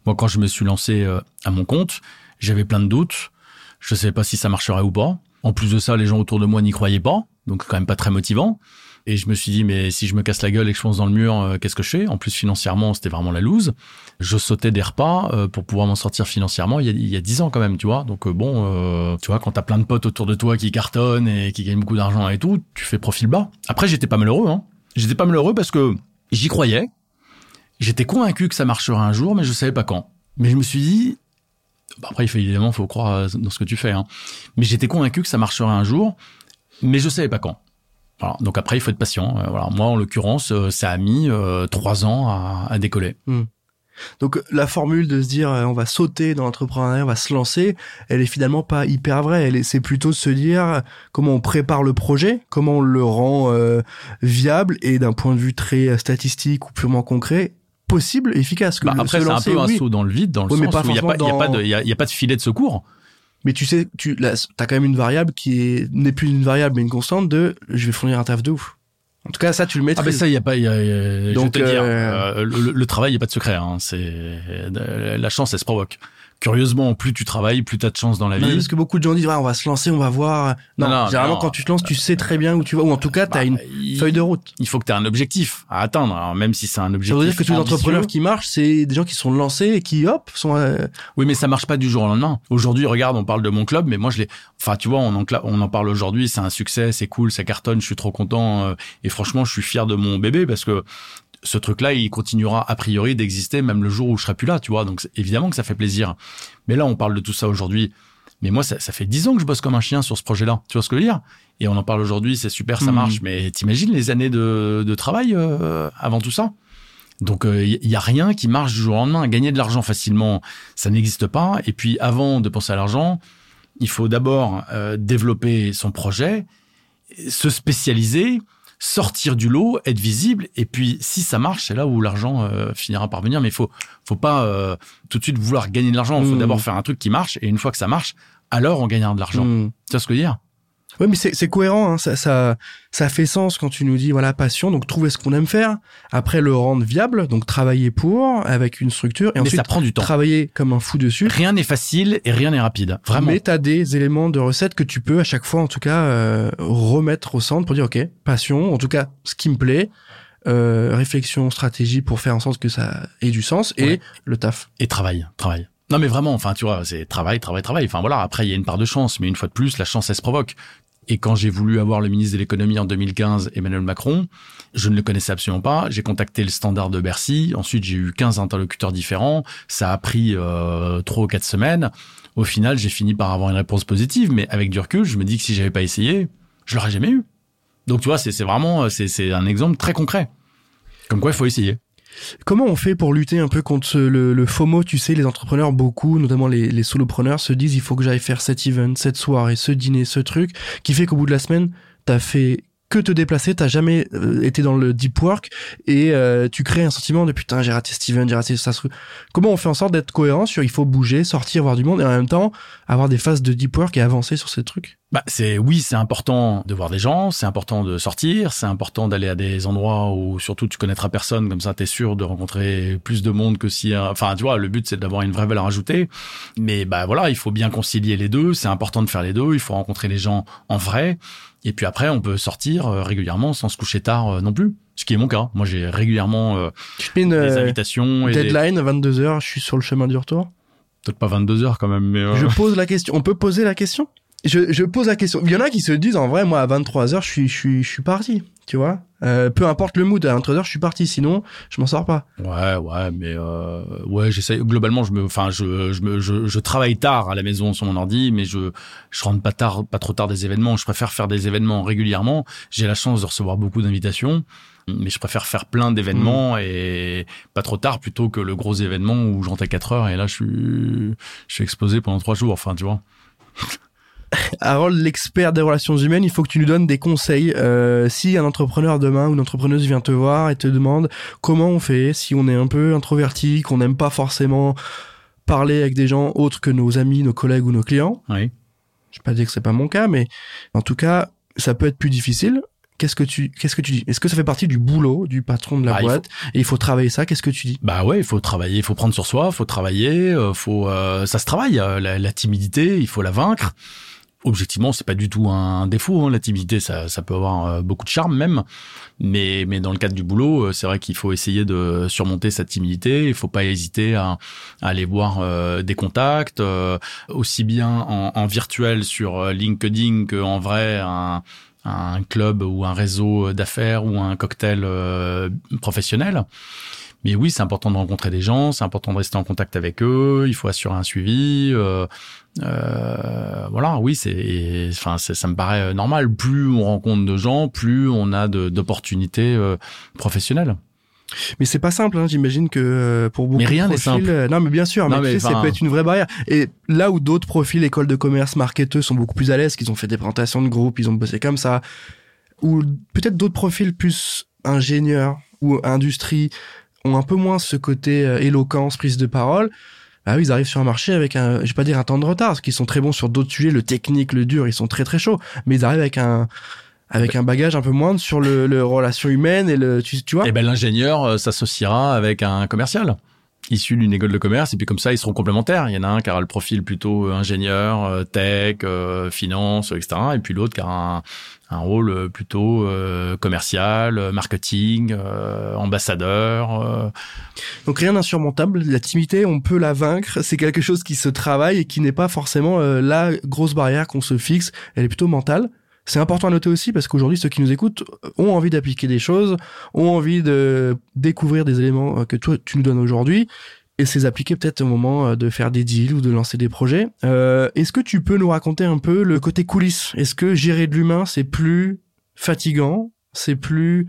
Moi, quand je me suis lancé à mon compte, j'avais plein de doutes. Je ne savais pas si ça marcherait ou pas. En plus de ça, les gens autour de moi n'y croyaient pas, donc quand même pas très motivant. Et je me suis dit, mais si je me casse la gueule et que je fonce dans le mur, euh, qu'est-ce que je fais? En plus, financièrement, c'était vraiment la loose. Je sautais des repas euh, pour pouvoir m'en sortir financièrement il y, a, 10 ans quand même, tu vois. Donc euh, bon, tu vois, quand t'as plein de potes autour de toi qui cartonnent et qui gagnent beaucoup d'argent et tout, tu fais profil bas. Après, j'étais pas malheureux. Hein. J'étais pas malheureux parce que j'y croyais. J'étais convaincu que ça marcherait un jour, mais je savais pas quand. Mais je me suis dit, bah après, il faut, évidemment, faut croire dans ce que tu fais. Hein. Mais j'étais convaincu que ça marcherait un jour, mais je savais pas quand. Donc après, il faut être patient. Euh, voilà. Moi, en l'occurrence, euh, ça a mis euh, trois ans à, décoller. Hmm. Donc la formule de se dire on va sauter dans l'entrepreneuriat, on va se lancer, elle est finalement pas hyper vraie. Elle c'est plutôt se dire comment on prépare le projet, comment on le rend viable et d'un point de vue très statistique ou purement concret, possible efficace. Que bah, après, c'est un peu un saut dans le vide, dans le sens où il n'y a, pas de filet de secours. Mais tu sais, tu as quand même une variable qui n'est plus une variable mais une constante de je vais fournir un taf de ouf. En tout cas, ça, tu le maîtrises. Ah ben ça, il y a pas. Y a, Donc, je te dire, euh, euh, le, le, travail, il n'y a pas de secret. Hein. C'est la chance, elle se provoque curieusement, plus tu travailles, plus tu as de chance dans la vie. parce que beaucoup de gens disent, on va se lancer, on va voir. Non, généralement, quand tu te lances, tu sais très bien où tu vas, ou en tout cas, tu as bah, une feuille de route. Il faut que tu aies un objectif à atteindre, alors même si c'est un objectif. Ça veut dire que tous les entrepreneurs qui marchent, c'est des gens qui sont lancés et qui, hop, sont... Euh, oui, mais ça marche pas du jour au lendemain. Aujourd'hui, regarde, on parle de mon club, mais moi, je l'ai... Enfin, tu vois, on en, on en parle aujourd'hui, c'est un succès, c'est cool, ça cartonne, je suis trop content. Euh, et franchement, je suis fier de mon bébé parce que ce truc-là, il continuera a priori d'exister même le jour où je serai plus là, tu vois. Donc évidemment que ça fait plaisir. Mais là, on parle de tout ça aujourd'hui. Mais moi, ça, ça fait dix ans que je bosse comme un chien sur ce projet-là. Tu vois ce que je veux dire? Et on en parle aujourd'hui, c'est super, ça hmm. marche. Mais t'imagines les années de, de travail euh, avant tout ça? Donc il euh, y a rien qui marche du jour au lendemain. Gagner de l'argent facilement, ça n'existe pas. Et puis avant de penser à l'argent, il faut d'abord euh, développer son projet, se spécialiser, sortir du lot, être visible, et puis si ça marche, c'est là où l'argent euh, finira par venir. Mais il faut, faut pas euh, tout de suite vouloir gagner de l'argent. Il faut mmh. d'abord faire un truc qui marche, et une fois que ça marche, alors on gagnera de l'argent. Mmh. Tu vois ce que je veux dire? Oui, mais c'est cohérent, hein. ça, ça, ça fait sens quand tu nous dis voilà passion, donc trouver ce qu'on aime faire, après le rendre viable, donc travailler pour avec une structure, et mais ensuite ça prend du temps. travailler comme un fou dessus. Rien n'est facile et rien n'est rapide, vraiment. Mais t'as des éléments de recette que tu peux à chaque fois, en tout cas, euh, remettre au centre pour dire ok, passion, en tout cas, ce qui me plaît. Euh, réflexion, stratégie pour faire en sorte que ça ait du sens et le taf. Et travail, travail. Non mais vraiment, enfin tu vois, c'est travail, travail, travail. Enfin voilà, après il y a une part de chance, mais une fois de plus, la chance elle se provoque. Et quand j'ai voulu avoir le ministre de l'économie en 2015, Emmanuel Macron, je ne le connaissais absolument pas. J'ai contacté le standard de Bercy. Ensuite, j'ai eu 15 interlocuteurs différents. Ça a pris euh, 3 ou 4 semaines. Au final, j'ai fini par avoir une réponse positive. Mais avec du recul, je me dis que si j'avais pas essayé, je l'aurais jamais eu. Donc tu vois, c'est vraiment c'est un exemple très concret. Comme quoi, il faut essayer. Comment on fait pour lutter un peu contre le, FOMO Tu sais, les entrepreneurs, beaucoup, notamment les, les solopreneurs, se disent il faut que j'aille faire cet event, cette soirée, ce dîner, ce truc, qui fait qu'au bout de la semaine, t'as fait que te déplacer, t'as jamais euh, été dans le deep work et euh, tu crées un sentiment de putain j'ai raté Steven, j'ai raté ça. Comment on fait en sorte d'être cohérent sur il faut bouger, sortir, voir du monde et en même temps avoir des phases de deep work et avancer sur ces trucs? Bah c'est oui c'est important de voir des gens, c'est important de sortir, c'est important d'aller à des endroits où surtout tu connaîtras personne comme ça t'es sûr de rencontrer plus de monde que si enfin tu vois le but c'est d'avoir une vraie valeur ajoutée. Mais bah voilà il faut bien concilier les deux c'est important de faire les deux il faut rencontrer les gens en vrai et puis après, on peut sortir euh, régulièrement sans se coucher tard euh, non plus. Ce qui est mon cas. Moi, j'ai régulièrement euh, des invitations. Et deadline, 22 heures, je suis sur le chemin du retour? Peut-être pas 22 heures quand même, mais... Je pose la question. On peut poser la question? Je, je pose la question. Il y en a qui se disent, en vrai, moi, à 23 heures, je suis, je suis, je suis parti tu vois. Euh, peu importe le mood, à heures, je suis parti. Sinon, je m'en sors pas. Ouais, ouais, mais euh, ouais, j'essaie. Globalement, je me, enfin, je, je me, je, je, travaille tard à la maison sur mon ordi, mais je, je rentre pas tard, pas trop tard des événements. Je préfère faire des événements régulièrement. J'ai la chance de recevoir beaucoup d'invitations, mais je préfère faire plein d'événements mmh. et pas trop tard plutôt que le gros événement où je rentre à 4 heures et là, je suis, je suis exposé pendant trois jours. Enfin, tu vois. Harold, l'expert des relations humaines, il faut que tu nous donnes des conseils. Euh, si un entrepreneur demain ou une entrepreneuse vient te voir et te demande comment on fait, si on est un peu introverti, qu'on n'aime pas forcément parler avec des gens autres que nos amis, nos collègues ou nos clients. Oui. Je vais pas dire que c'est pas mon cas, mais en tout cas, ça peut être plus difficile. Qu'est-ce que tu, qu'est-ce que tu dis? Est-ce que ça fait partie du boulot du patron de la bah, boîte et il faut travailler ça? Qu'est-ce que tu dis? Bah ouais, il faut travailler, il faut prendre sur soi, il faut travailler, euh, faut, euh, ça se travaille. Euh, la, la, timidité, il faut la vaincre objectivement, c'est pas du tout un défaut. Hein, la timidité, ça, ça peut avoir euh, beaucoup de charme même. Mais, mais dans le cadre du boulot, euh, c'est vrai qu'il faut essayer de surmonter cette timidité. Il faut pas hésiter à, aller voir euh, des contacts, aussi bien en, en, virtuel sur LinkedIn qu'en vrai un, un club ou un réseau d'affaires ou un cocktail professionnel. Mais oui, c'est important de rencontrer des gens, c'est important de rester en contact avec eux, il faut assurer un suivi. Euh, euh, voilà, oui, c'est, enfin, ça me paraît normal. Plus on rencontre de gens, plus on a d'opportunités euh, professionnelles. Mais c'est pas simple, hein. j'imagine que euh, pour beaucoup mais rien de profils, simple. non mais bien sûr, mais, tu sais, ça peut être une vraie barrière. Et là où d'autres profils école de commerce, marketeux sont beaucoup plus à l'aise, qu'ils ont fait des présentations de groupe, ils ont bossé comme ça, ou peut-être d'autres profils plus ingénieurs ou industrie ont un peu moins ce côté euh, éloquence, prise de parole, bah ils arrivent sur un marché avec un, je vais pas dire un temps de retard, parce qu'ils sont très bons sur d'autres sujets, le technique, le dur, ils sont très très chauds, mais ils arrivent avec un avec un bagage un peu moindre sur le, le relation humaine et le tu, tu vois. Et eh ben l'ingénieur euh, s'associera avec un commercial issu d'une école de commerce et puis comme ça ils seront complémentaires. Il y en a un qui aura le profil plutôt euh, ingénieur, euh, tech, finance, etc. Et puis l'autre qui aura un, un rôle plutôt commercial, marketing, ambassadeur. Donc rien d'insurmontable. La timidité, on peut la vaincre. C'est quelque chose qui se travaille et qui n'est pas forcément la grosse barrière qu'on se fixe. Elle est plutôt mentale. C'est important à noter aussi parce qu'aujourd'hui, ceux qui nous écoutent ont envie d'appliquer des choses, ont envie de découvrir des éléments euh, que toi, tu nous donnes aujourd'hui et c'est appliquer peut-être au moment euh, de faire des deals ou de lancer des projets. Euh, Est-ce que tu peux nous raconter un peu le côté coulisses? Est-ce que gérer de l'humain, c'est plus fatigant, c'est plus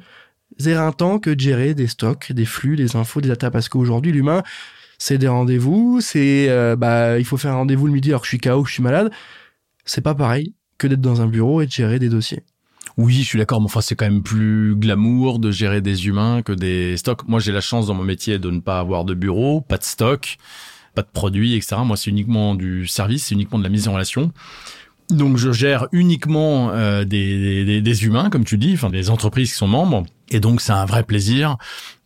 éreintant que de gérer des stocks, des flux, des infos, des data? Parce qu'aujourd'hui, l'humain, c'est des rendez-vous, c'est euh, bah il faut faire un rendez-vous le midi alors que je suis KO, que je suis malade. C'est pas pareil que d'être dans un bureau et de gérer des dossiers. Oui, je suis d'accord, mais enfin, c'est quand même plus glamour de gérer des humains que des stocks. Moi, j'ai la chance dans mon métier de ne pas avoir de bureau, pas de stock, pas de produits, etc. Moi, c'est uniquement du service, c'est uniquement de la mise en relation. Donc, je gère uniquement euh, des, des, des, humains, comme tu dis, enfin, des entreprises qui sont membres. Et donc, c'est un vrai plaisir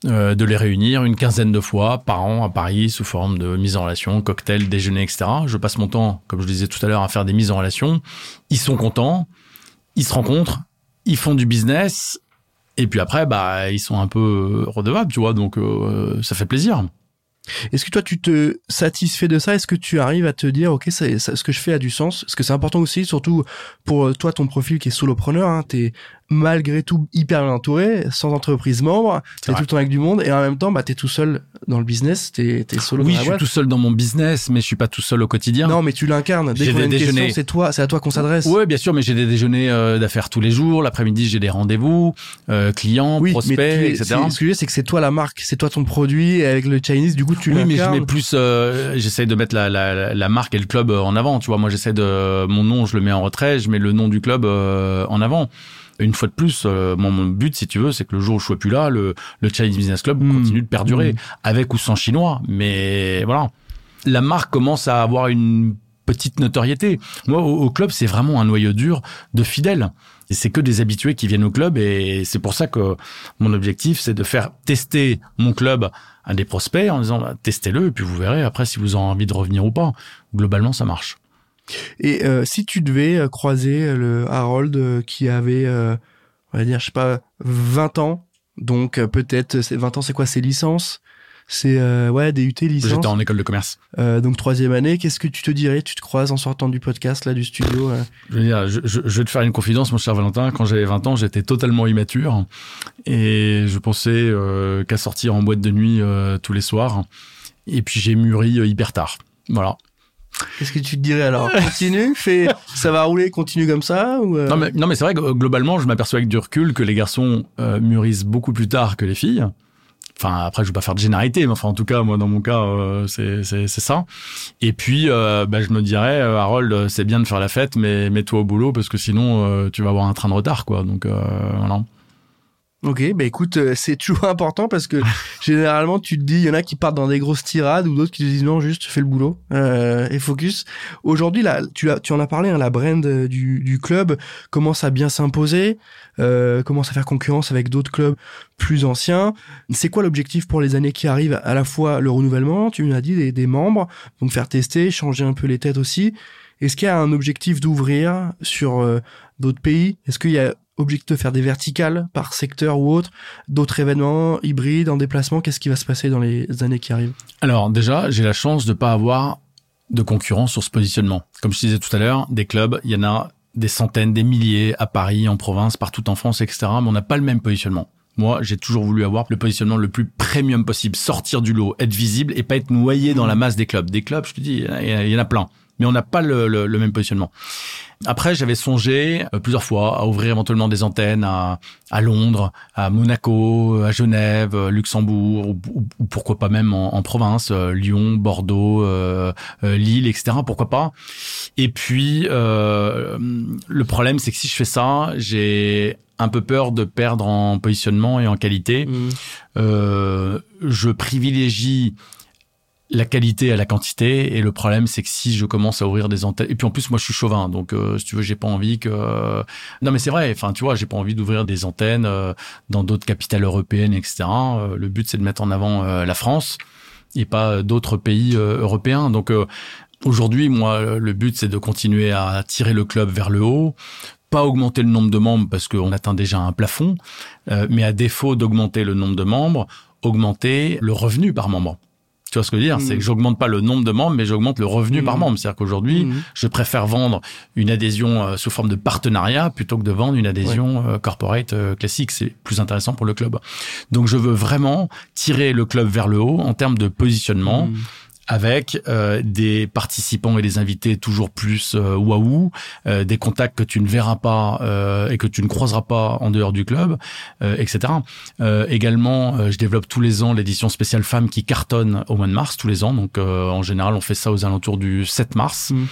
euh, de les réunir une quinzaine de fois par an à Paris sous forme de mise en relation, cocktail, déjeuner, etc. Je passe mon temps, comme je disais tout à l'heure, à faire des mises en relation. Ils sont contents, ils se rencontrent, ils font du business, et puis après, bah, ils sont un peu redevables, tu vois. Donc, euh, ça fait plaisir. Est-ce que toi, tu te satisfais de ça? Est-ce que tu arrives à te dire, ok, ça, ce que je fais a du sens? Parce que c'est important aussi, surtout pour toi, ton profil qui est solopreneur. Hein, t'es malgré tout hyper bien entouré, sans entreprise membre, t'es tout le temps avec du monde, et en même temps, bah, t'es tout seul dans le business, t'es es solo oui, je suis tout seul dans mon business, mais je suis pas tout seul au quotidien. Non, mais tu l'incarnes. Dès qu'on a une question, c'est toi, c'est à toi qu'on s'adresse. Oui, bien sûr, mais j'ai des déjeuners euh, d'affaires tous les jours. L'après-midi, j'ai des rendez-vous, euh, clients, prospects, etc. Ce que c'est que c'est toi la marque, c'est toi ton produit, et avec le Chinese, du coup, tu oui, mais je mets plus, euh, j'essaie de mettre la, la, la, marque et le club en avant. Tu vois, moi, j'essaie de, mon nom, je le mets en retrait, je mets le nom du club en avant une fois de plus, euh, mon, but, si tu veux, c'est que le jour où je sois plus là, le, le Chinese Business Club hmm. continue de perdurer, hmm. avec ou sans chinois. Mais voilà, la marque commence à avoir une petite notoriété. Moi, au, club, c'est vraiment un noyau dur de fidèles. Et c'est que des habitués qui viennent au club et c'est pour ça que mon objectif, c'est de faire tester mon club à des prospects en disant, bah, testez-le et puis vous verrez après si vous avez envie de revenir ou pas. Globalement, ça marche. Et euh, si tu devais euh, croiser euh, le Harold qui avait, on va dire, je sais pas, 20 ans, donc peut-être, 20 ans, c'est quoi, ses licences? C'est ouais des UT licences. J'étais en école de commerce. donc troisième année, qu'est-ce que tu te dirais? Tu te croises en sortant du podcast là du studio je, veux dire, je, je, vais te faire une confidence, mon cher Valentin. Quand j'avais 20 ans, j'étais totalement immature et je pensais qu'à sortir en boîte de nuit tous les soirs. Et puis j'ai mûri hyper tard. Voilà. Qu'est-ce que tu te dirais alors? Continue, ça va rouler, continue comme ça euh? Non mais non mais c'est vrai que euh, globalement, je m'aperçois avec du recul que les garçons euh, mûrissent beaucoup plus tard que les filles. Enfin après, je vais pas faire de généralité, mais enfin en tout cas, moi dans mon cas, c'est c'est ça. Et puis, bah, je me dirais, Harold, c'est bien de faire la fête, mais mets-toi au boulot parce que sinon, tu vas avoir un train de retard, quoi. Donc voilà. Ok, bah écoute, euh, c'est toujours important parce que généralement tu te dis, il y en a qui partent dans des grosses tirades ou d'autres qui te disent non, juste fais le boulot euh, et focus. Aujourd'hui, là, tu, as, tu en as parlé, hein, la brand du, du club commence à bien s'imposer, euh, commence à faire concurrence avec d'autres clubs plus anciens. C'est quoi l'objectif pour les années qui arrivent? À la fois le renouvellement, tu m'as dit, des, des membres, donc faire tester, changer un peu les têtes aussi. Est-ce qu'il y a un objectif d'ouvrir sur euh, d'autres pays? Est-ce qu'il y a objectif de faire des verticales par secteur ou autre, d'autres événements hybrides en déplacement Qu'est-ce qui va se passer dans les années qui arrivent? Alors déjà, j'ai la chance de pas avoir de concurrence sur ce positionnement. Comme je disais tout à l'heure, des clubs, il y en a des centaines, des milliers à Paris, en province, partout en France, etc. Mais on n'a pas le même positionnement. Moi, j'ai toujours voulu avoir le positionnement le plus premium possible, sortir du lot, être visible et pas être noyé dans la masse des clubs. Des clubs, je te dis, il y en a plein mais on n'a pas le, le, même positionnement. Après, j'avais songé euh, plusieurs fois à ouvrir éventuellement des antennes à, à Londres, à Monaco, à Genève, euh, Luxembourg, ou, pourquoi pas même en, province, euh, Lyon, Bordeaux, Lille, etc. Pourquoi pas? Et puis, le problème, c'est que si je fais ça, j'ai un peu peur de perdre en positionnement et en qualité. Mmh. Euh, je privilégie la qualité à la quantité et le problème c'est que si je commence à ouvrir des antennes et puis en plus moi je suis chauvin donc euh, si tu veux j'ai pas envie que non mais c'est vrai enfin tu vois j'ai pas envie d'ouvrir des antennes euh, dans d'autres capitales européennes etc euh, le but c'est de mettre en avant la France et pas d'autres pays européens donc aujourd'hui moi le but c'est de continuer à tirer le club vers le haut pas augmenter le nombre de membres parce qu'on atteint déjà un plafond mais à défaut d'augmenter le nombre de membres augmenter le revenu par membre tu vois ce que je veux dire? C'est que mm. j'augmente pas le nombre de membres, mais j'augmente le revenu par mm. membre. C'est-à-dire qu'aujourd'hui, mm. je préfère vendre une adhésion euh, sous forme de partenariat plutôt que de vendre une adhésion euh, corporate euh, classique. C'est plus intéressant pour le club. Donc, je veux vraiment tirer le club vers le haut en termes de positionnement avec euh, des participants et des invités toujours plus euh, waouh, euh, des contacts que tu ne verras pas euh, et que tu ne croiseras pas en dehors du club, etc. également, je développe tous les ans l'édition spéciale femmes qui cartonne au mois de mars tous les ans. Donc en général, on fait ça aux alentours du 7 mars. Mm.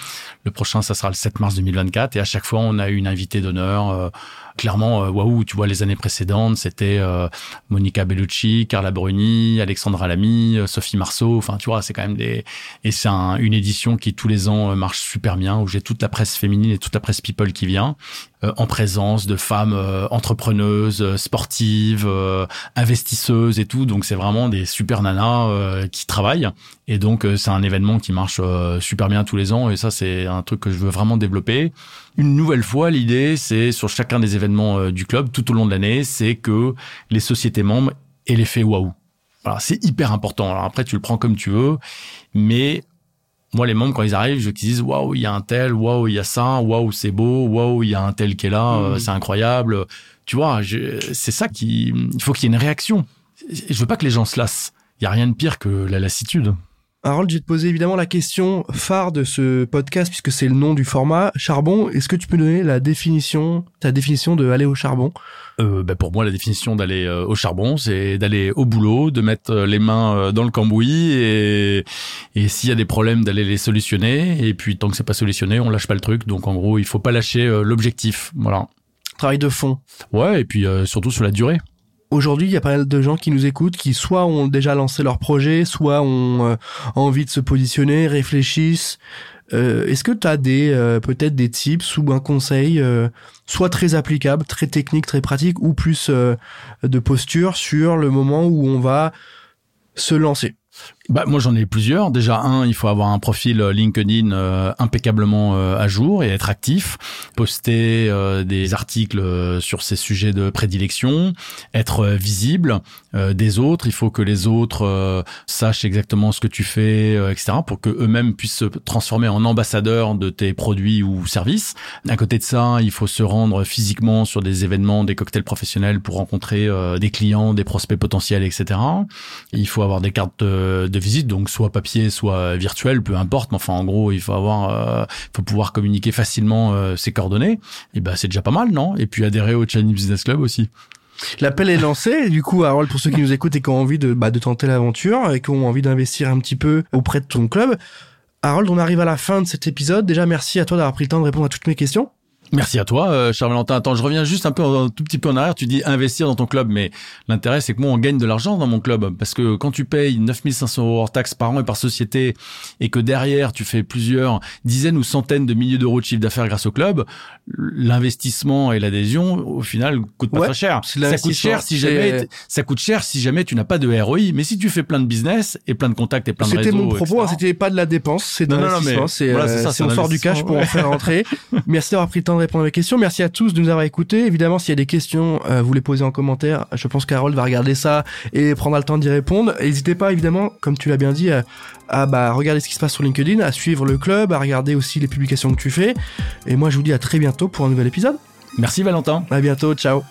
Le prochain, ça sera le 7 mars 2024 et à chaque fois, on a une invitée d'honneur clairement, euh, waouh, tu vois, les années précédentes, c'était euh, Monica Bellucci, Carla Bruni, Alexandra Lamy, euh, Sophie Marceau. Enfin, tu vois, c'est quand même des... Et c'est une édition qui, tous les ans, marche super bien, où j'ai toute la presse féminine et toute la presse people qui vient. Euh, en présence de femmes euh, entrepreneuses, euh, sportives, investisseuses et tout. Donc c'est vraiment des super nanas qui travaillent. Et donc c'est un événement qui marche super bien tous les ans. Et ça c'est un truc que je veux vraiment développer. Une nouvelle fois, l'idée c'est sur chacun des événements du club tout au long de l'année, c'est que les sociétés membres aient l'effet waouh. Voilà, c'est hyper important. Alors après, tu le prends comme tu veux, mais moi, les membres, quand ils arrivent, je disent waouh, il y a un tel, waouh, il y a ça, waouh, c'est beau, waouh, il y a un tel qui est là, euh, mmh. c'est incroyable. Tu vois, c'est ça qui, il faut qu'il y ait une réaction. Je veux pas que les gens se lassent. Il y a rien de pire que la lassitude. Harold, je vais te poser évidemment la question phare de ce podcast puisque c'est le nom du format charbon. Est-ce que tu peux donner la définition, ta définition de aller au charbon? Euh, ben pour moi, la définition d'aller euh, au charbon, c'est d'aller au boulot, de mettre euh, les mains euh, dans le cambouis et, et s'il y a des problèmes, d'aller les solutionner. Et puis tant que c'est pas solutionné, on lâche pas le truc. Donc en gros, il faut pas lâcher l'objectif. Voilà. Travail de fond. Ouais, et puis surtout sur la durée. Aujourd'hui, il y a pas mal de gens qui nous écoutent, qui soit ont déjà lancé leur projet, soit ont envie de se positionner, réfléchissent. Euh, Est-ce que tu as des peut-être des tips ou un conseil soit très applicable, très technique, très pratique, ou plus euh, de posture sur le moment où on va se lancer? Bah, moi j'en ai plusieurs. Déjà un, il faut avoir un profil euh, LinkedIn euh, impeccablement euh, à jour et être actif, poster des articles sur ces sujets de prédilection, être visible des autres. Il faut que les autres sachent exactement ce que tu fais, etc. pour que eux-mêmes puissent se transformer en ambassadeurs de tes produits ou services. À côté de ça, il faut se rendre physiquement sur des événements, des cocktails professionnels pour rencontrer des clients, des prospects potentiels, etc. Il faut avoir des cartes de visite, donc soit papier, soit virtuel, peu importe. Mais enfin, en gros, il faut avoir, euh, faut pouvoir communiquer facilement euh, ses coordonnées. Et ben, c'est déjà pas mal, non? Et puis adhérer au Chinese Business Club aussi. L'appel est lancé. Du coup, Harold, pour ceux qui nous écoutent et qui ont envie de, bah, de tenter l'aventure et qui ont envie d'investir un petit peu auprès de ton club, Harold, on arrive à la fin de cet épisode. Déjà, merci à toi d'avoir pris le temps de répondre à toutes mes questions. Merci à toi, euh, Charles Valentin. Attends, je reviens juste un peu, un tout petit peu en arrière. Tu dis investir dans ton club, mais l'intérêt, c'est que moi, on gagne de l'argent dans mon club. Parce que quand tu payes 9500 euros hors taxes par an et par société, et que derrière, tu fais plusieurs dizaines ou centaines de milliers d'euros de chiffre d'affaires grâce au club, l'investissement et l'adhésion, au final, coûte pas très cher. Ça coûte cher si jamais, ça coûte cher si jamais tu n'as pas de ROI. Mais si tu fais plein de business et plein de contacts et plein de réseaux. C'était mon propos, hein, c'était pas de la dépense, c'est de l'investissement. C'est, voilà, euh, on sort du cash pour en faire rentrer. Merci d'avoir pris le temps de répondre à mes questions. Merci à tous de nous avoir écoutés. Évidemment, s'il y a des questions, euh, vous les posez en commentaire. Je pense qu'Harold va regarder ça et prendra le temps d'y répondre. N'hésitez pas, évidemment, comme tu l'as bien dit, à, bah, regarder ce qui se passe sur LinkedIn, à suivre le club, à regarder aussi les publications que tu fais. Et moi, je vous dis à très bientôt pour un nouvel épisode. Merci Valentin. À bientôt. Ciao.